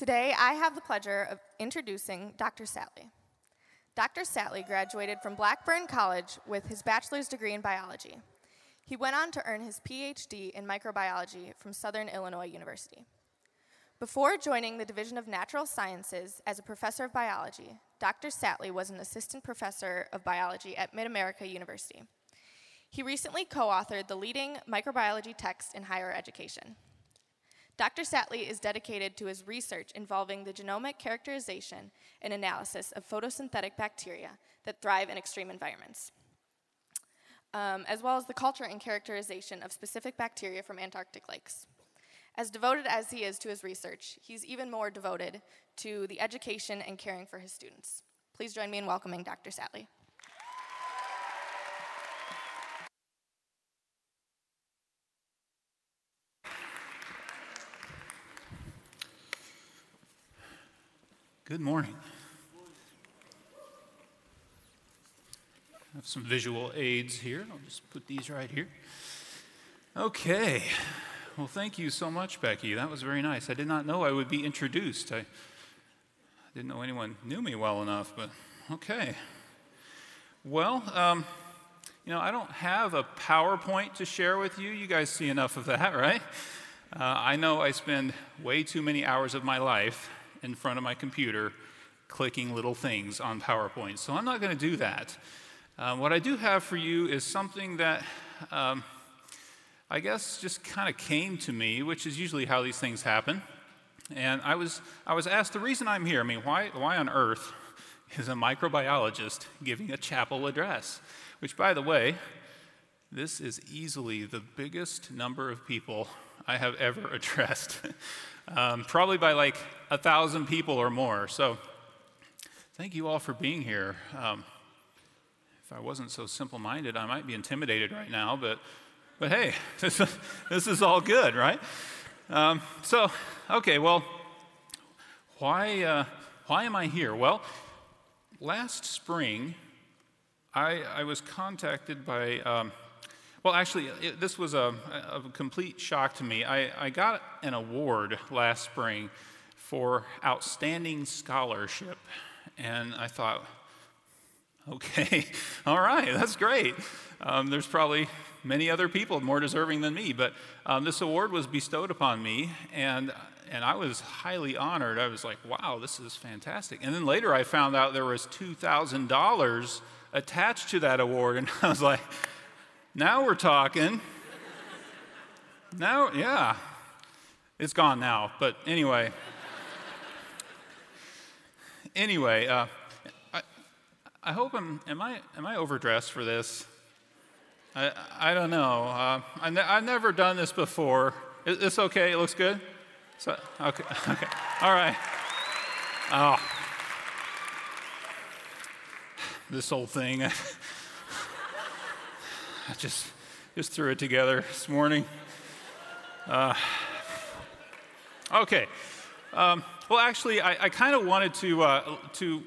Today, I have the pleasure of introducing Dr. Sattley. Dr. Sattley graduated from Blackburn College with his bachelor's degree in biology. He went on to earn his PhD in microbiology from Southern Illinois University. Before joining the Division of Natural Sciences as a professor of biology, Dr. Sattley was an assistant professor of biology at Mid America University. He recently co authored the leading microbiology text in higher education. Dr. Sattley is dedicated to his research involving the genomic characterization and analysis of photosynthetic bacteria that thrive in extreme environments, um, as well as the culture and characterization of specific bacteria from Antarctic lakes. As devoted as he is to his research, he's even more devoted to the education and caring for his students. Please join me in welcoming Dr. Sattley. Good morning. I have some visual aids here. I'll just put these right here. Okay. Well, thank you so much, Becky. That was very nice. I did not know I would be introduced. I, didn't know anyone knew me well enough, but okay. Well, um, you know, I don't have a PowerPoint to share with you. You guys see enough of that, right? Uh, I know I spend way too many hours of my life in front of my computer clicking little things on PowerPoint, so I'm not going to do that. Uh, what I do have for you is something that um, I guess just kind of came to me, which is usually how these things happen. And I was, I was asked the reason I'm here. I mean, why, why on earth is a microbiologist giving a chapel address? Which, by the way, this is easily the biggest number of people I have ever addressed. Um, probably by like a thousand people or more. So, thank you all for being here. Um, if I wasn't so simple minded, I might be intimidated right now, but but hey, this, this is all good, right? Um, so, okay, well, why, uh, why am I here? Well, last spring, I, I was contacted by, um, well, actually, it, this was a, a, complete shock to me. I, I got an award last spring for outstanding scholarship, and I thought, okay, all right, that's great. Um, there's probably many other people more deserving than me, but um, this award was bestowed upon me, and and I was highly honored. I was like, wow, this is fantastic. And then later I found out there was $2,000 attached to that award, and I was like, now we're talking. now, yeah. It's gone now, but anyway. anyway, uh, I, I hope I'm, am I, am I overdressed for this? I, I don't know. Uh, I ne- I've never done this before. Is this okay? It looks good? So, okay, okay. All right. Oh. This whole thing. I just, just threw it together this morning. Uh, okay. Um, well, actually, I, I kind of wanted to, uh, to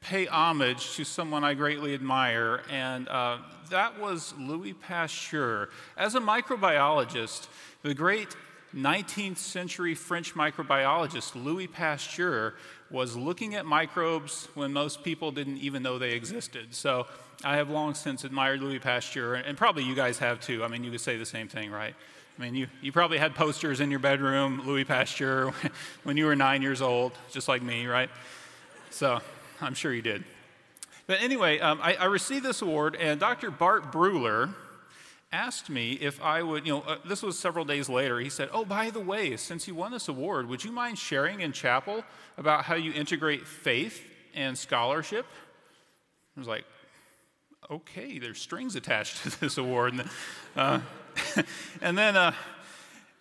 pay homage to someone I greatly admire, and uh, that was Louis Pasteur. As a microbiologist, the great 19th century French microbiologist Louis Pasteur was looking at microbes when most people didn't even know they existed. So I have long since admired Louis Pasteur, and probably you guys have too. I mean, you could say the same thing, right? I mean, you, you probably had posters in your bedroom, Louis Pasteur, when you were nine years old, just like me, right? So I'm sure you did. But anyway, um, I, I, received this award, and Dr. Bart Bruler asked me if I would, you know, uh, this was several days later. He said, Oh, by the way, since you won this award, would you mind sharing in chapel about how you integrate faith and scholarship? I was like, Okay, there's strings attached to this award. And, uh, and then, uh,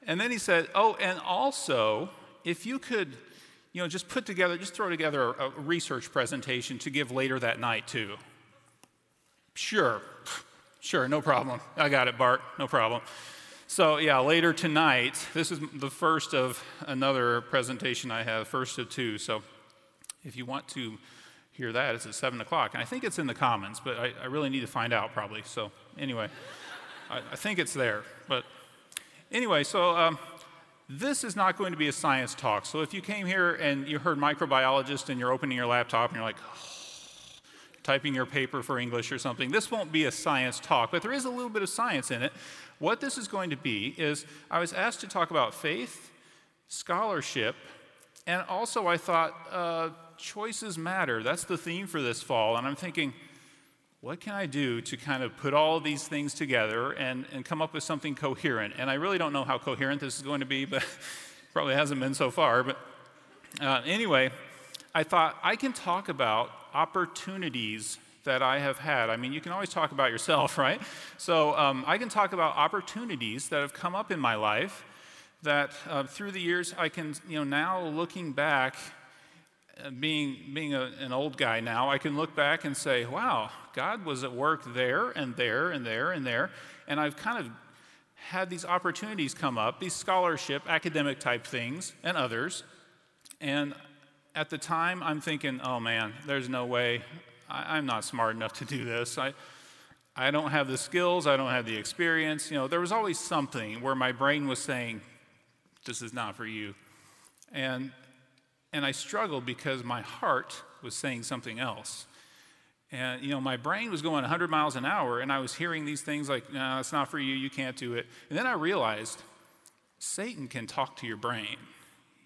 and then he said, Oh, and also, if you could you know, just put together, just throw together a, a research presentation to give later that night, too. Sure, sure, no problem. I got it, Bart, no problem. So, yeah, later tonight, this is the first of another presentation I have, first of two. So, if you want to hear that, it's at 7 o'clock. And I think it's in the Commons, but I, I really need to find out probably. So, anyway, I, I, think it's there. But anyway, so um, this is not going to be a science talk. So if you came here and you heard microbiologist and you're opening your laptop and you're like, typing your paper for English or something, this won't be a science talk, but there is a little bit of science in it. What this is going to be is I was asked to talk about faith, scholarship, and also I thought uh, choices matter. That's the theme for this fall. And I'm thinking, what can I do to kind of put all these things together and, and come up with something coherent? And I really don't know how coherent this is going to be, but probably hasn't been so far. But uh, anyway, I thought I can talk about opportunities that I have had. I mean, you can always talk about yourself, right? So um, I can talk about opportunities that have come up in my life that uh, through the years I can, you know, now looking back, uh, being, being a, an old guy now, I can look back and say, wow, God was at work there and there and there and there. And I've kind of had these opportunities come up, these scholarship, academic type things, and others. And at the time, I'm thinking, oh man, there's no way. I, am not smart enough to do this. I, I don't have the skills, I don't have the experience. You know, there was always something where my brain was saying, this is not for you. And, and I struggled because my heart was saying something else. And, you know, my brain was going 100 miles an hour, and I was hearing these things like, no, it's not for you, you can't do it. And then I realized Satan can talk to your brain.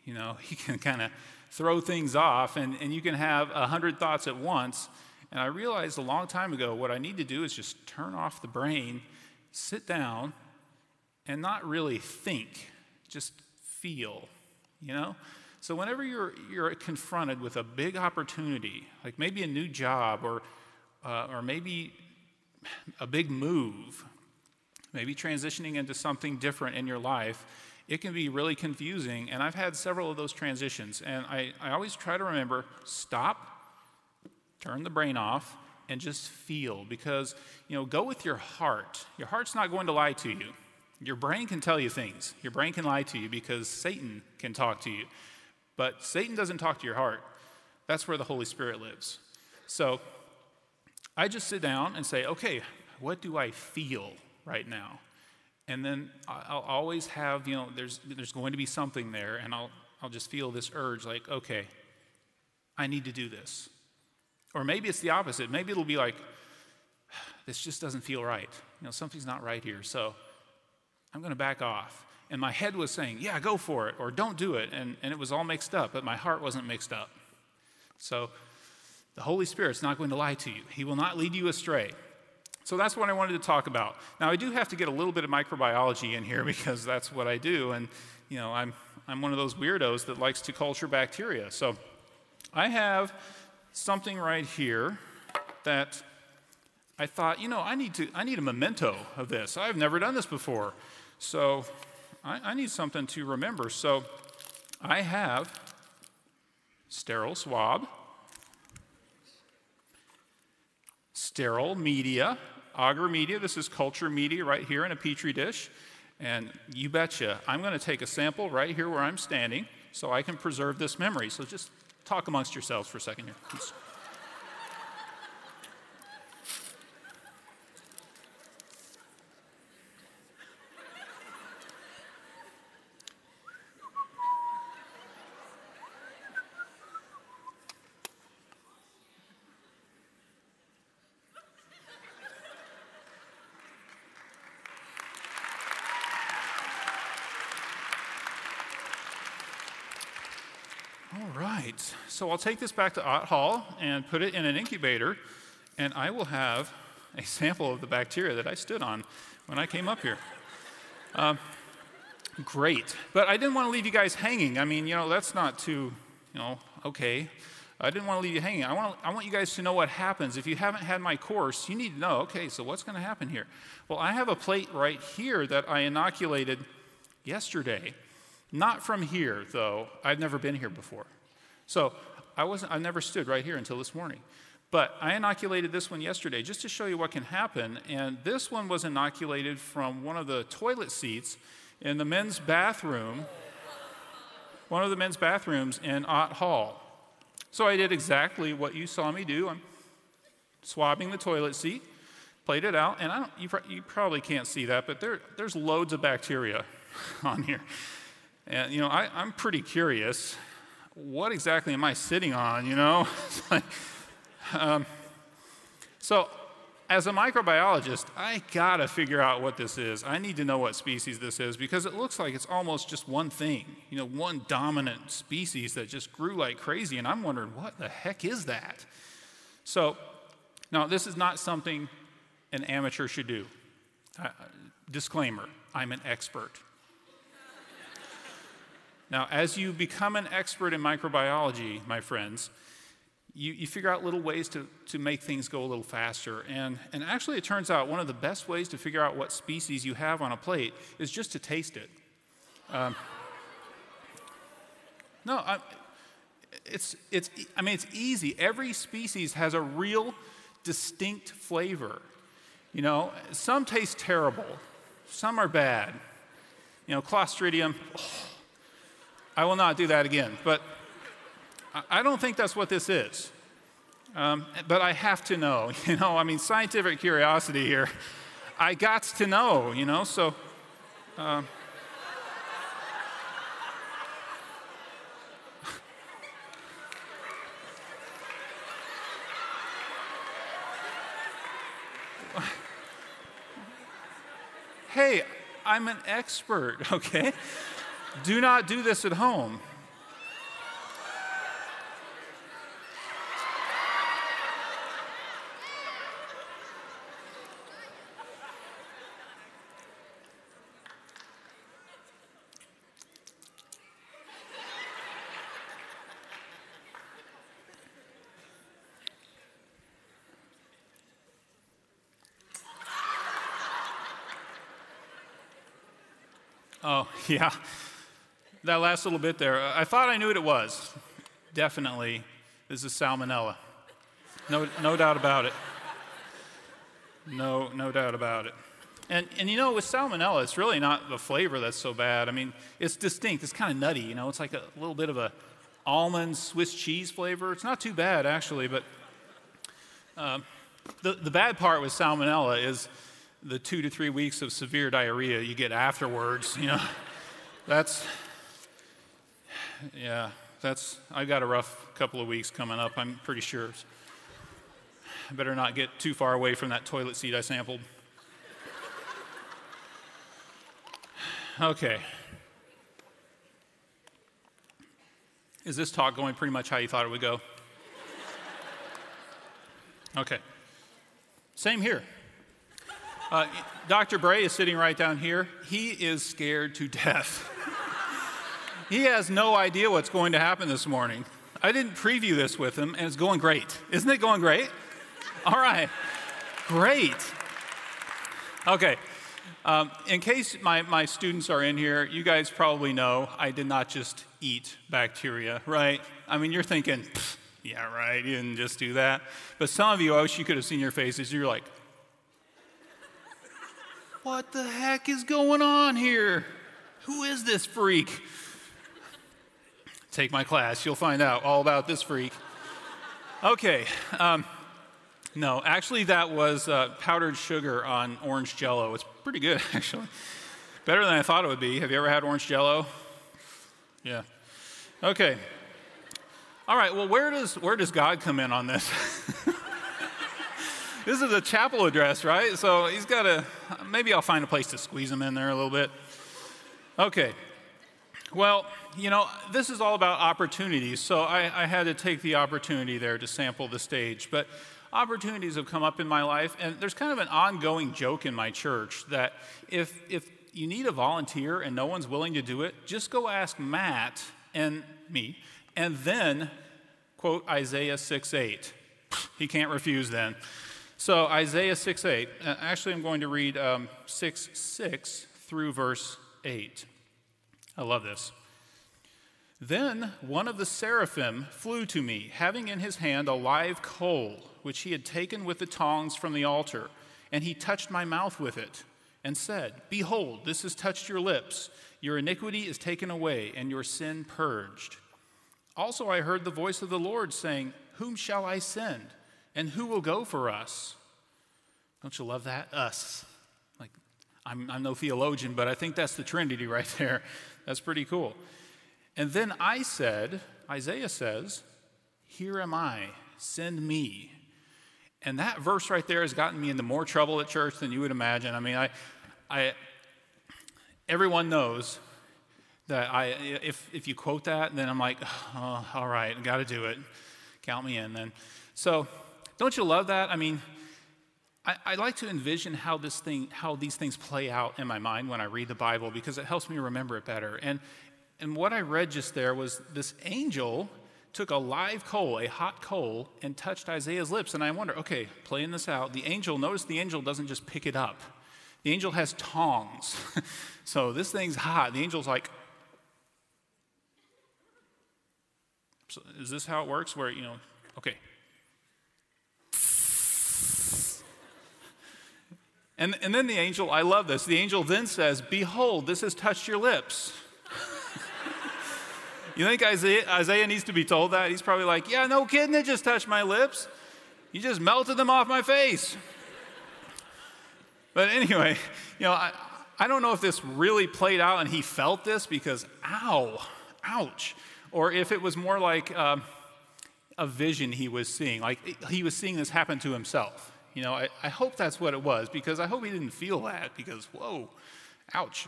You know, he can kind of throw things off, and, and you can have a 100 thoughts at once. And I realized a long time ago what I need to do is just turn off the brain, sit down, and not really think, just feel, you know? So, whenever you're, you're confronted with a big opportunity, like maybe a new job or, uh, or maybe a big move, maybe transitioning into something different in your life, it can be really confusing. And I've had several of those transitions. And I, I always try to remember stop, turn the brain off, and just feel. Because, you know, go with your heart. Your heart's not going to lie to you. Your brain can tell you things. Your brain can lie to you because Satan can talk to you. But Satan doesn't talk to your heart. That's where the Holy Spirit lives. So I just sit down and say, okay, what do I feel right now? And then I'll always have, you know, there's, there's going to be something there, and I'll, I'll just feel this urge like, okay, I need to do this. Or maybe it's the opposite. Maybe it'll be like, this just doesn't feel right. You know, something's not right here. So I'm going to back off and my head was saying, Yeah, go for it, or don't do it. And, and it was all mixed up, but my heart wasn't mixed up. So the Holy Spirit's not going to lie to you, He will not lead you astray. So that's what I wanted to talk about. Now, I do have to get a little bit of microbiology in here because that's what I do. And, you know, I'm, I'm one of those weirdos that likes to culture bacteria. So I have something right here that I thought, you know, I need, to, I need a memento of this. I've never done this before. So I, I need something to remember. So I have sterile swab, sterile media, agar media. This is culture media right here in a petri dish. And you betcha, I'm going to take a sample right here where I'm standing so I can preserve this memory. So just talk amongst yourselves for a second here. right. So I'll take this back to Ott Hall and put it in an incubator, and I will have a sample of the bacteria that I stood on when I came up here. Um, great. But I didn't want to leave you guys hanging. I mean, you know, that's not too, you know, okay. I didn't want to leave you hanging. I want, I want you guys to know what happens. If you haven't had my course, you need to know, okay, so what's going to happen here? Well, I have a plate right here that I inoculated yesterday. Not from here, though. I've never been here before. So I wasn't, I never stood right here until this morning. But I inoculated this one yesterday just to show you what can happen. And this one was inoculated from one of the toilet seats in the men's bathroom, one of the men's bathrooms in Ott Hall. So I did exactly what you saw me do. I'm swabbing the toilet seat, played it out, and I don't, you, you probably can't see that, but there, there's loads of bacteria on here. And, you know, I, I'm pretty curious. What exactly am I sitting on, you know? um, so, as a microbiologist, I gotta figure out what this is. I need to know what species this is because it looks like it's almost just one thing, you know, one dominant species that just grew like crazy. And I'm wondering, what the heck is that? So, now this is not something an amateur should do. Uh, disclaimer I'm an expert. Now, as you become an expert in microbiology, my friends, you, you figure out little ways to, to make things go a little faster. And, and actually, it turns out one of the best ways to figure out what species you have on a plate is just to taste it. Um, no, I, it's, it's, I mean, it's easy. Every species has a real distinct flavor. You know, some taste terrible, some are bad. You know, Clostridium, oh, I will not do that again. But I don't think that's what this is. Um, but I have to know, you know, I mean, scientific curiosity here. I got to know, you know, so. Uh, hey, I'm an expert, okay? Do not do this at home. Oh, yeah. That last little bit there, I thought I knew what it was. Definitely, this is salmonella. No, no doubt about it. No, no doubt about it. And, and you know, with salmonella, it's really not the flavor that's so bad. I mean, it's distinct. It's kind of nutty. You know, it's like a little bit of a almond Swiss cheese flavor. It's not too bad, actually. But um, the, the bad part with salmonella is the two to three weeks of severe diarrhea you get afterwards, you know, that's, yeah, that's, I've got a rough couple of weeks coming up, I'm pretty sure. I better not get too far away from that toilet seat I sampled. Okay. Is this talk going pretty much how you thought it would go? Okay. Same here. Uh, Dr. Bray is sitting right down here. He is scared to death. he has no idea what's going to happen this morning. I didn't preview this with him, and it's going great. Isn't it going great? All right. Great. Okay. Um, in case my, my students are in here, you guys probably know I did not just eat bacteria, right? I mean, you're thinking, yeah, right, you didn't just do that. But some of you, I wish you could have seen your faces. You're like, what the heck is going on here? Who is this freak? Take my class, you'll find out all about this freak. Okay, um, no, actually, that was uh, powdered sugar on orange jello. It's pretty good, actually. Better than I thought it would be. Have you ever had orange jello? Yeah. Okay. All right, well, where does, where does God come in on this? this is a chapel address, right? So he's got to, maybe I'll find a place to squeeze him in there a little bit. Okay. Well, you know, this is all about opportunities. So I, I had to take the opportunity there to sample the stage. But opportunities have come up in my life, and there's kind of an ongoing joke in my church that if, if you need a volunteer and no one's willing to do it, just go ask Matt and me, and then quote Isaiah 6 8. He can't refuse then. So, Isaiah 6 8. Uh, actually, I'm going to read um, 6 6 through verse 8. I love this. Then one of the seraphim flew to me, having in his hand a live coal, which he had taken with the tongs from the altar, and he touched my mouth with it, and said, Behold, this has touched your lips. Your iniquity is taken away, and your sin purged. Also, I heard the voice of the Lord saying, Whom shall I send? And who will go for us? Don't you love that? Us. Like, I'm, I'm no theologian, but I think that's the Trinity right there. That's pretty cool. And then I said, Isaiah says, Here am I, send me. And that verse right there has gotten me into more trouble at church than you would imagine. I mean, I, I, everyone knows that I, if, if you quote that, then I'm like, oh, all right, got to do it. Count me in then. So, don't you love that? I mean, I, I, like to envision how this thing, how these things play out in my mind when I read the Bible because it helps me remember it better. And and what I read just there was this angel took a live coal, a hot coal, and touched Isaiah's lips. And I wonder, okay, playing this out, the angel, notice the angel doesn't just pick it up. The angel has tongs. so this thing's hot. The angel's like, so is this how it works? Where, you know, okay. And, and then the angel, I love this, the angel then says, Behold, this has touched your lips. You think Isaiah, Isaiah needs to be told that? He's probably like, Yeah, no kidding, it just touched my lips. You just melted them off my face. But anyway, you know, I, I don't know if this really played out and he felt this because, ow, ouch. Or if it was more like um, a vision he was seeing, like he was seeing this happen to himself. You know, I, I hope that's what it was because I hope he didn't feel that because, whoa, ouch.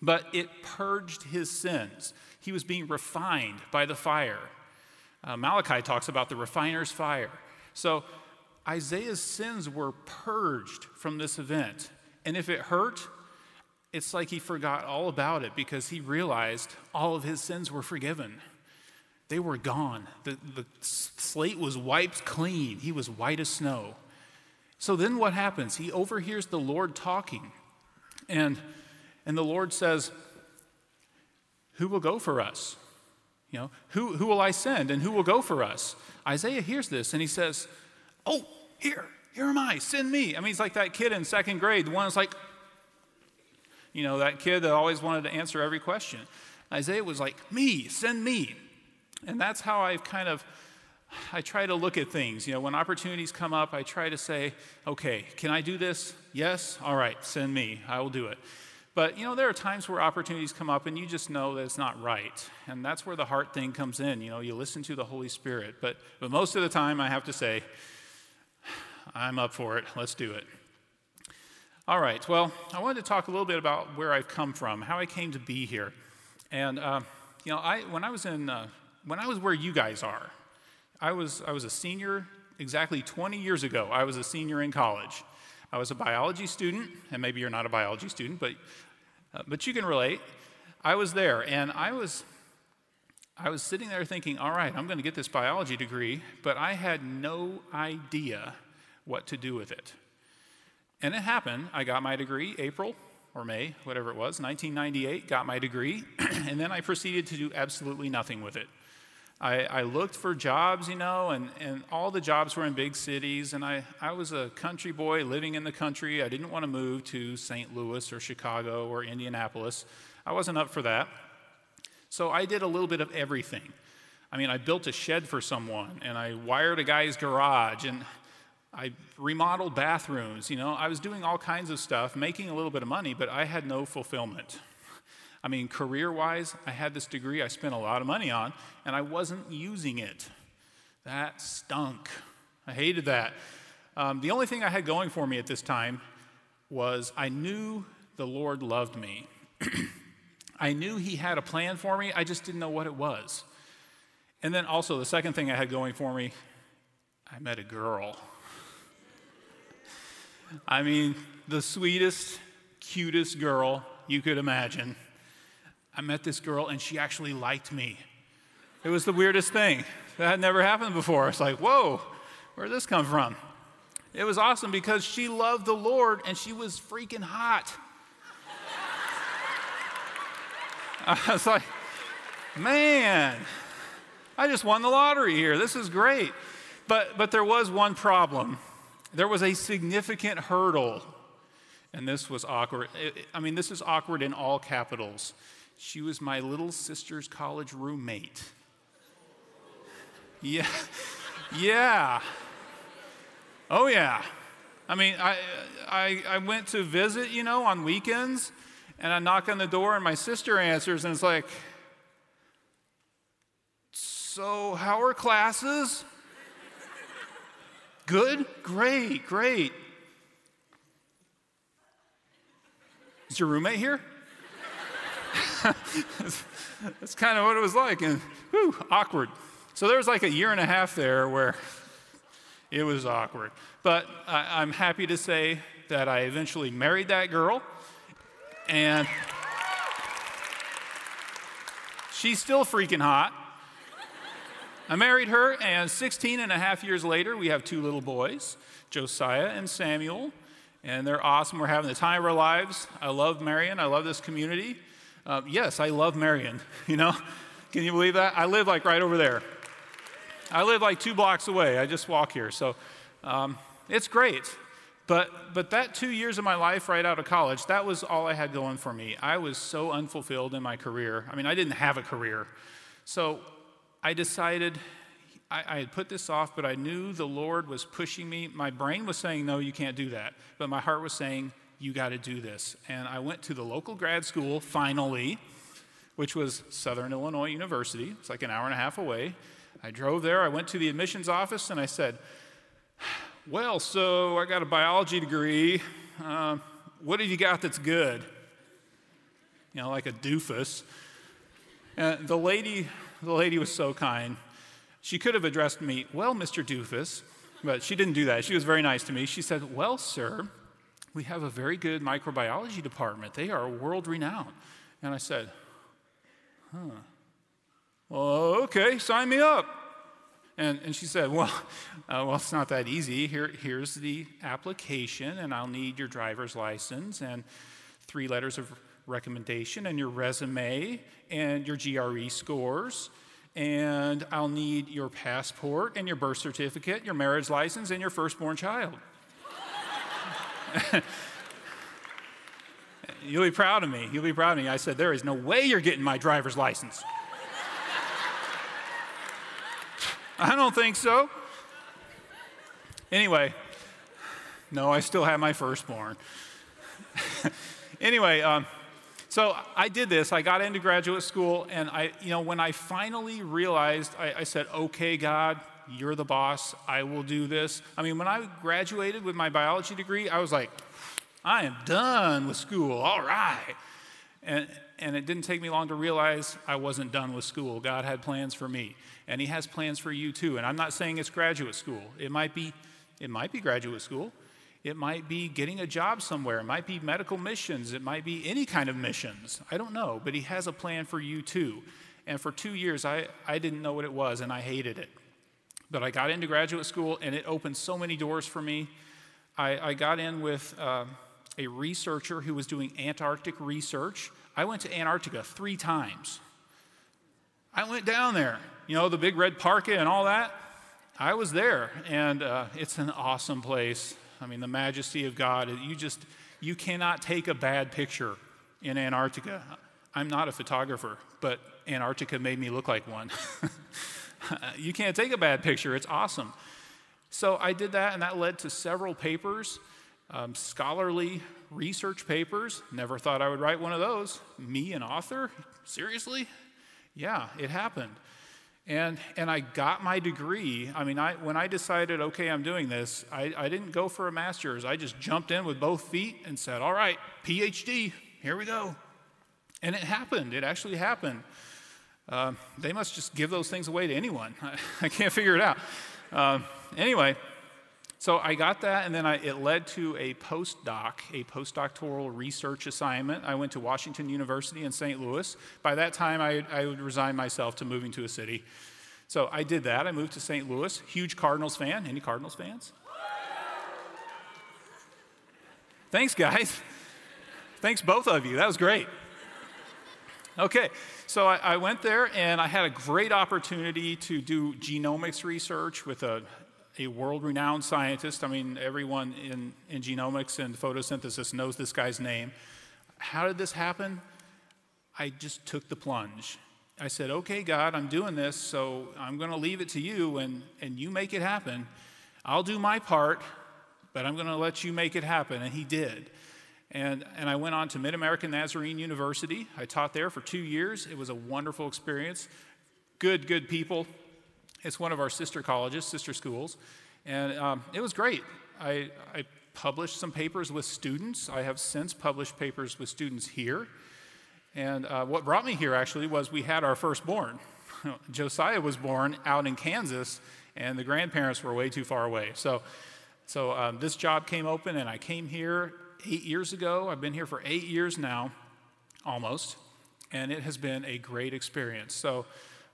But it purged his sins he was being refined by the fire. Uh, Malachi talks about the refiner's fire. So Isaiah's sins were purged from this event. And if it hurt, it's like he forgot all about it because he realized all of his sins were forgiven. They were gone. The, the slate was wiped clean. He was white as snow. So then what happens? He overhears the Lord talking. And, and the Lord says, who will go for us? You know, who, who will I send and who will go for us? Isaiah hears this and he says, Oh, here, here am I, send me. I mean, he's like that kid in second grade, the one that's like, you know, that kid that always wanted to answer every question. Isaiah was like, Me, send me. And that's how I've kind of, I try to look at things. You know, when opportunities come up, I try to say, Okay, can I do this? Yes? All right, send me. I will do it. But you know, there are times where opportunities come up and you just know that it's not right. And that's where the heart thing comes in. You know, you listen to the Holy Spirit. But, but most of the time, I have to say, I'm up for it. Let's do it. All right. Well, I wanted to talk a little bit about where I've come from, how I came to be here. And, uh, you know, I, when I was in, uh, when I was where you guys are, I was, I was a senior exactly 20 years ago. I was a senior in college. I was a biology student, and maybe you're not a biology student, but, uh, but you can relate. I was there, and I was, I was sitting there thinking, all right, I'm going to get this biology degree, but I had no idea what to do with it. And it happened. I got my degree April or May, whatever it was, 1998, got my degree, and then I proceeded to do absolutely nothing with it. I, I, looked for jobs, you know, and, and all the jobs were in big cities. And I, I was a country boy living in the country. I didn't want to move to St. Louis or Chicago or Indianapolis. I wasn't up for that. So I did a little bit of everything. I mean, I built a shed for someone, and I wired a guy's garage, and I remodeled bathrooms. You know, I was doing all kinds of stuff, making a little bit of money, but I had no fulfillment. I mean, career wise, I had this degree I spent a lot of money on, and I wasn't using it. That stunk. I hated that. Um, the only thing I had going for me at this time was I knew the Lord loved me. I knew He had a plan for me, I just didn't know what it was. And then also, the second thing I had going for me, I met a girl. I mean, the sweetest, cutest girl you could imagine. I met this girl and she actually liked me. It was the weirdest thing. That had never happened before. It's like, whoa, where did this come from? It was awesome because she loved the Lord and she was freaking hot. I was like, man, I just won the lottery here. This is great. But, but there was one problem. There was a significant hurdle. And this was awkward. I mean, this is awkward in all capitals. She was my little sister's college roommate. Yeah. Yeah. Oh, yeah. I mean, I, I, I went to visit, you know, on weekends, and I knock on the door, and my sister answers, and it's like, So, how are classes? Good? Great, great. Is your roommate here? That's kind of what it was like, and whew, awkward. So there was like a year and a half there where it was awkward. But I, I'm happy to say that I eventually married that girl, and she's still freaking hot. I married her, and 16 and a half years later, we have two little boys, Josiah and Samuel, and they're awesome. We're having the time of our lives. I love Marion. I love this community. Uh, yes, I love Marion. You know, can you believe that? I live like right over there. I live like two blocks away. I just walk here. So um, it's great. But, but that two years of my life right out of college, that was all I had going for me. I was so unfulfilled in my career. I mean, I didn't have a career. So I decided I, I, had put this off, but I knew the Lord was pushing me. My brain was saying, no, you can't do that. But my heart was saying, you got to do this. And I went to the local grad school finally, which was Southern Illinois University. It's like an hour and a half away. I drove there, I went to the admissions office, and I said, Well, so I got a biology degree. Uh, what have you got that's good? You know, like a doofus. And the lady, the lady was so kind. She could have addressed me, Well, Mr. Doofus, but she didn't do that. She was very nice to me. She said, Well, sir, we have a very good microbiology department. They are world renowned. And I said, Huh. Well, okay, sign me up. And, and she said, Well, uh, well, it's not that easy. Here, here's the application, and I'll need your driver's license and three letters of recommendation and your resume and your GRE scores. And I'll need your passport and your birth certificate, your marriage license, and your firstborn child. You'll be proud of me. You'll be proud of me. I said, There is no way you're getting my driver's license. I don't think so. Anyway, no, I still have my firstborn. anyway, um, so I did this. I got into graduate school, and I, you know, when I finally realized, I, I said, "Okay, God, you're the boss. I will do this." I mean, when I graduated with my biology degree, I was like, "I am done with school. All right." And, and it didn't take me long to realize I wasn't done with school. God had plans for me, and He has plans for you too. And I'm not saying it's graduate school. It might be, it might be graduate school. It might be getting a job somewhere. It might be medical missions. It might be any kind of missions. I don't know, but He has a plan for you too. And for two years, I, I didn't know what it was, and I hated it. But I got into graduate school, and it opened so many doors for me. I, I got in with. Uh, a researcher who was doing Antarctic research. I went to Antarctica three times. I went down there, you know, the big red parka and all that. I was there, and uh, it's an awesome place. I mean, the majesty of God, you just, you cannot take a bad picture in Antarctica. I'm not a photographer, but Antarctica made me look like one. you can't take a bad picture, it's awesome. So I did that, and that led to several papers um, scholarly research papers. Never thought I would write one of those. Me, an author? Seriously? Yeah, it happened. And, and I got my degree. I mean, I, when I decided, okay, I'm doing this, I, I didn't go for a master's. I just jumped in with both feet and said, all right, PhD, here we go. And it happened. It actually happened. Uh, they must just give those things away to anyone. I, I can't figure it out. Uh, anyway, so I got that, and then I, it led to a postdoc, a postdoctoral research assignment. I went to Washington University in St. Louis. By that time, I, I would resign myself to moving to a city. So I did that. I moved to St. Louis. Huge Cardinals fan. Any Cardinals fans? Thanks, guys. Thanks, both of you. That was great. Okay, so I, I, went there and I had a great opportunity to do genomics research with a a world renowned scientist. I mean, everyone in, in genomics and photosynthesis knows this guy's name. How did this happen? I just took the plunge. I said, okay, God, I'm doing this, so I'm going to leave it to you, and, and you make it happen. I'll do my part, but I'm going to let you make it happen. And he did. And, and I went on to MidAmerica Nazarene University. I taught there for two years. It was a wonderful experience. Good, good people. It's one of our sister colleges, sister schools. And um, it was great. I, I published some papers with students. I have since published papers with students here. And uh, what brought me here actually was we had our firstborn. Josiah was born out in Kansas, and the grandparents were way too far away. So, so um, this job came open, and I came here eight years ago. I've been here for eight years now, almost, and it has been a great experience. So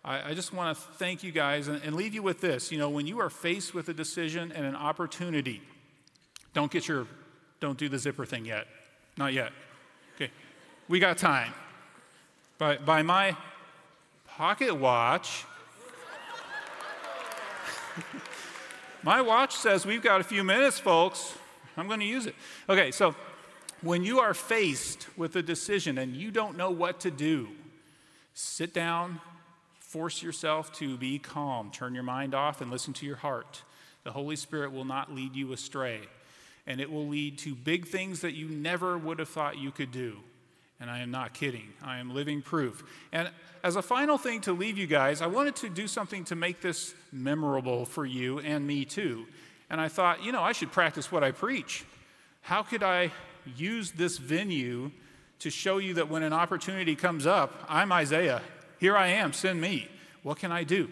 I, I just want to thank you guys and, and leave you with this. You know, when you are faced with a decision and an opportunity, don't get your, don't do the zipper thing yet. Not yet. Okay. We got time. By, by my pocket watch, my watch says we've got a few minutes, folks. I'm going to use it. Okay, so when you are faced with a decision and you don't know what to do, sit down, force yourself to be calm, turn your mind off, and listen to your heart. The Holy Spirit will not lead you astray, and it will lead to big things that you never would have thought you could do. And I am not kidding. I am living proof. And as a final thing to leave you guys, I wanted to do something to make this memorable for you and me too. And I thought, you know, I should practice what I preach. How could I use this venue to show you that when an opportunity comes up, I'm Isaiah. Here I am, send me. What can I do?